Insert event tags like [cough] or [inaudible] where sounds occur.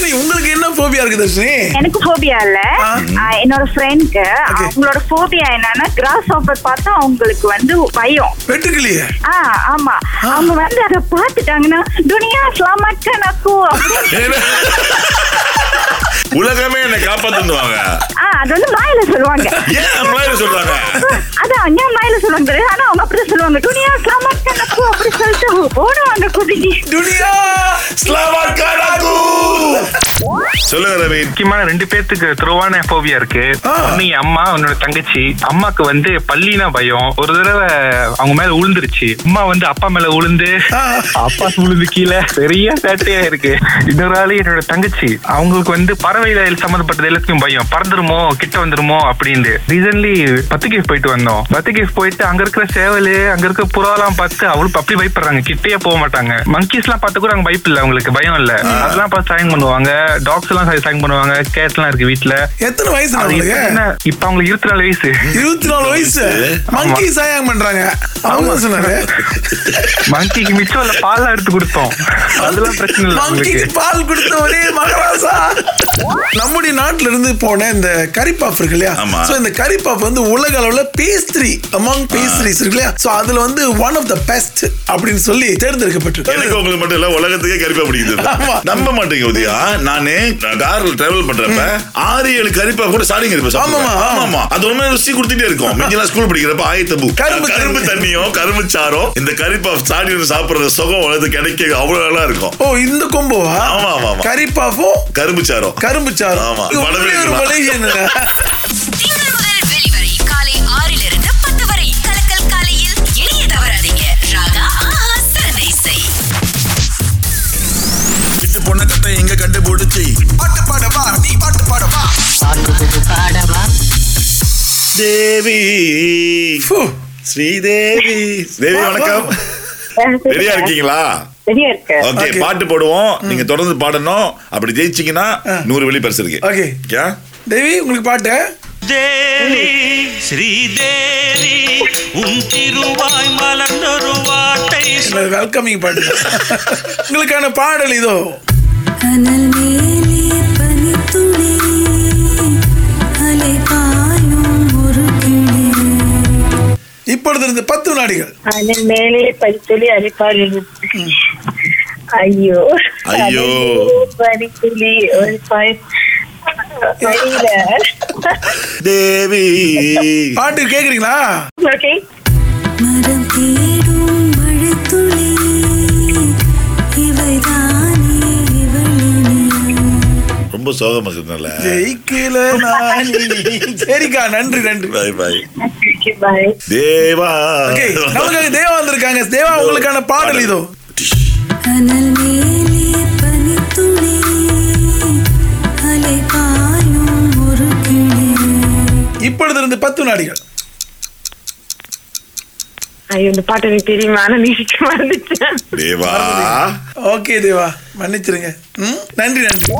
தர்ஷினி உங்களுக்கு என்ன போபியா இருக்கு தர்ஷினி? எனக்கு ஃபோபியா இல்ல. என்னோட ஃப்ரெண்ட்க்கு. அவங்களோட ஃபோபியா என்னன்னா கிராஸ் ஆஃபர் பார்த்தா அவங்களுக்கு வந்து பயம். வெட்டுக்கலையே ஆ ஆமா. அவங்க வந்து அதை பார்த்துட்டாங்கன்னா துனியா ஸ்லாமக்க நக்கு உலகமே என்னை காப்பாத்துவாங்க ஆ அது வந்து வாயில சொல்லுவாங்க. ஏன் நம்மளால சொல்றாங்க? அதான் ஏன் வாயில சொல்லுவாங்க ஆனா அவங்க அப்படியே சொல்லுவாங்க. துனியா ஸ்லாமக்க நக்கு அப்படி சொல்லிட்டு ஓடுவாங்க குதிக்கி. துனியா ஸ்லாவாட் காடாக்கு சொல்லுங்க ரவி. முக்கியமான ரெண்டு பேர்த்துக்கு த்ரோவான போபியா இருக்கு. என் அம்மா உன்னோட தங்கச்சி. அம்மாக்கு வந்து பள்ளினா பயம். ஒரு தடவை அவங்க மேல விழுந்துருச்சு அம்மா வந்து அப்பா மேல ஆ. அப்பா விழுந்து கீழே பெரிய சேட்டையா இருக்கு. இன்னொரு ஆளு என்னோட தங்கச்சி. அவங்களுக்கு வந்து பறவைகள் சம்மந்தப்பட்டது எல்லாத்தையும் பயம். பறந்துருமோ கிட்ட வந்துருமோ அப்படின்னு ரீசன்ட்லி பத்துகேஃப் போயிட்டு வந்தோம். பத்துகேஃப் போயிட்டு அங்க இருக்கிற சேவலு அங்க இருக்க புறாலாம் பார்த்து அவளுக்கு அப்படி பயப்படுறாங்க. கிட்டே போக மாட்டாங்க. மங்கீஸ் எல்லாம் பார்த்து கூட அங்க பயப்பு இல்ல அவங்களுக்கு. பயம் இல்ல. அதெல்லாம் பார்த்து சாயம் பண்ணுவாங்க. டாக்ஸ் எல்லாம் சாயம் பண்ணுவாங்க. கேட் எல்லாம் இருக்கு வீட்டுல எத்தனை வயசு இப்ப உங்களுக்கு என்ன இப்ப அவங்களுக்கு இருபத்தி நாலு வயசு. இருபத்தி நாலு வயசு மங்கி சாயம் பண்றாங்க. அவங்க சொன்னாரு மங்கிக்கு மிச்சம் இல்ல பால்லாம் எடுத்து கொடுத்தோம். அதெல்லாம் பிரச்சனை இல்ல மங்கிக்கு பால் கொடுத்த ஒரே மகராசா. நம்முடைய நாட்டுல இருந்து போன இந்த கரிப்பாப் இருக்கு இல்லையா. சோ இந்த கரிப்பாப் வந்து உலக அளவுல பேஸ்ட்ரி அமாங் பேஸ்ட்ரிஸ் இருக்கு இல்லையா? சோ அதுல வந்து ஒன் ஆஃப் த பெஸ்ட் அப்படின்னு சொல்லி தேர்ந்தெடுக்கப்பட்டிருக்கு. எனக்கு உங்களுக்கு மட்டும் இல்ல உலகத்துக்கே கரிப்பா பிடிக்குது. நம்ப மாட்டீங்க உதயா. நானு கார்ல டிராவல் பண்றப்ப ஆறு ஏழு கரிப்பா கூட சாடிங்க இருப்பேன் ஆமாமா. ஆமாமா அது உண்மையில ருசி கொடுத்துட்டே இருக்கும். மிஞ்சலாம் ஸ்கூல் படிக்கிறப்ப ஆயத்தபு கரும்பு கரும்பு தண்ணி. தண்ணியும் கரும்பு சாரும் இந்த கரிப்பா சாடி சாப்பிடுற சுகம் உலகத்து கிடைக்க அவ்வளவு நல்லா இருக்கும். ஓ இந்த கொம்போவா? ஆமா, ஆமா, ஆமா. கரிப்பாப்பும் கரும்பு சாரம் கரும்பு சாறு. ஆமா. விட்டு கட்டை எங்க கண்டுபிடிச்சி. பாட்டு பாடவா? நீ பாட்டு பாடவா? தேவி. ஃபு. ஸ்ரீதேவி. தேவி வணக்கம். ரெடியா இருக்கீங்களா? Okay Okay. பாட்டு போடுவோம். நீங்க தொடர்ந்து பாடணும். அப்படி ஜெயிச்சீங்கன்னா நூறு வெளி பரிசு இருக்கு. ஓகே. ஓகே. தேவி உங்களுக்கு பாட்டு? தேவி ஸ்ரீதேவி உன் திருவாய் மலர்ந்தொரு வார்த்தை வெல்கமிங் பாட்டு. [laughs] உங்களுக்கான பாடல் இதோ. இப்பொழுது பத்து வினாடிகள். மேலே பரித்துளி அரிப்பாடு ஐயோ. ஐயோ. பரித்துளி ஒரு தேவி. பாட்டு கேக்குறீங்களா? ரொம்ப சோகமா இருக்குல்ல ஜெயிக்கல. சரிக்கா நன்றி நன்றி. பாய் பாய் தேவா. ஓகே நமக்காக தேவா வந்திருக்காங்க. தேவா உங்களுக்கான பாடல் இதோ. கனல் மேலே பனித்துளி அலை பாயும் ஒரு கிளி. இப்பொழுது இருந்து பத்து வினாடிகள் ஐயோ இந்த பாட்டு எனக்கு தெரியுமா? நீக்க மறந்துச்சேன் தேவா. ஓகே தேவா. மன்னிச்சிருங்க. நன்றி நன்றி.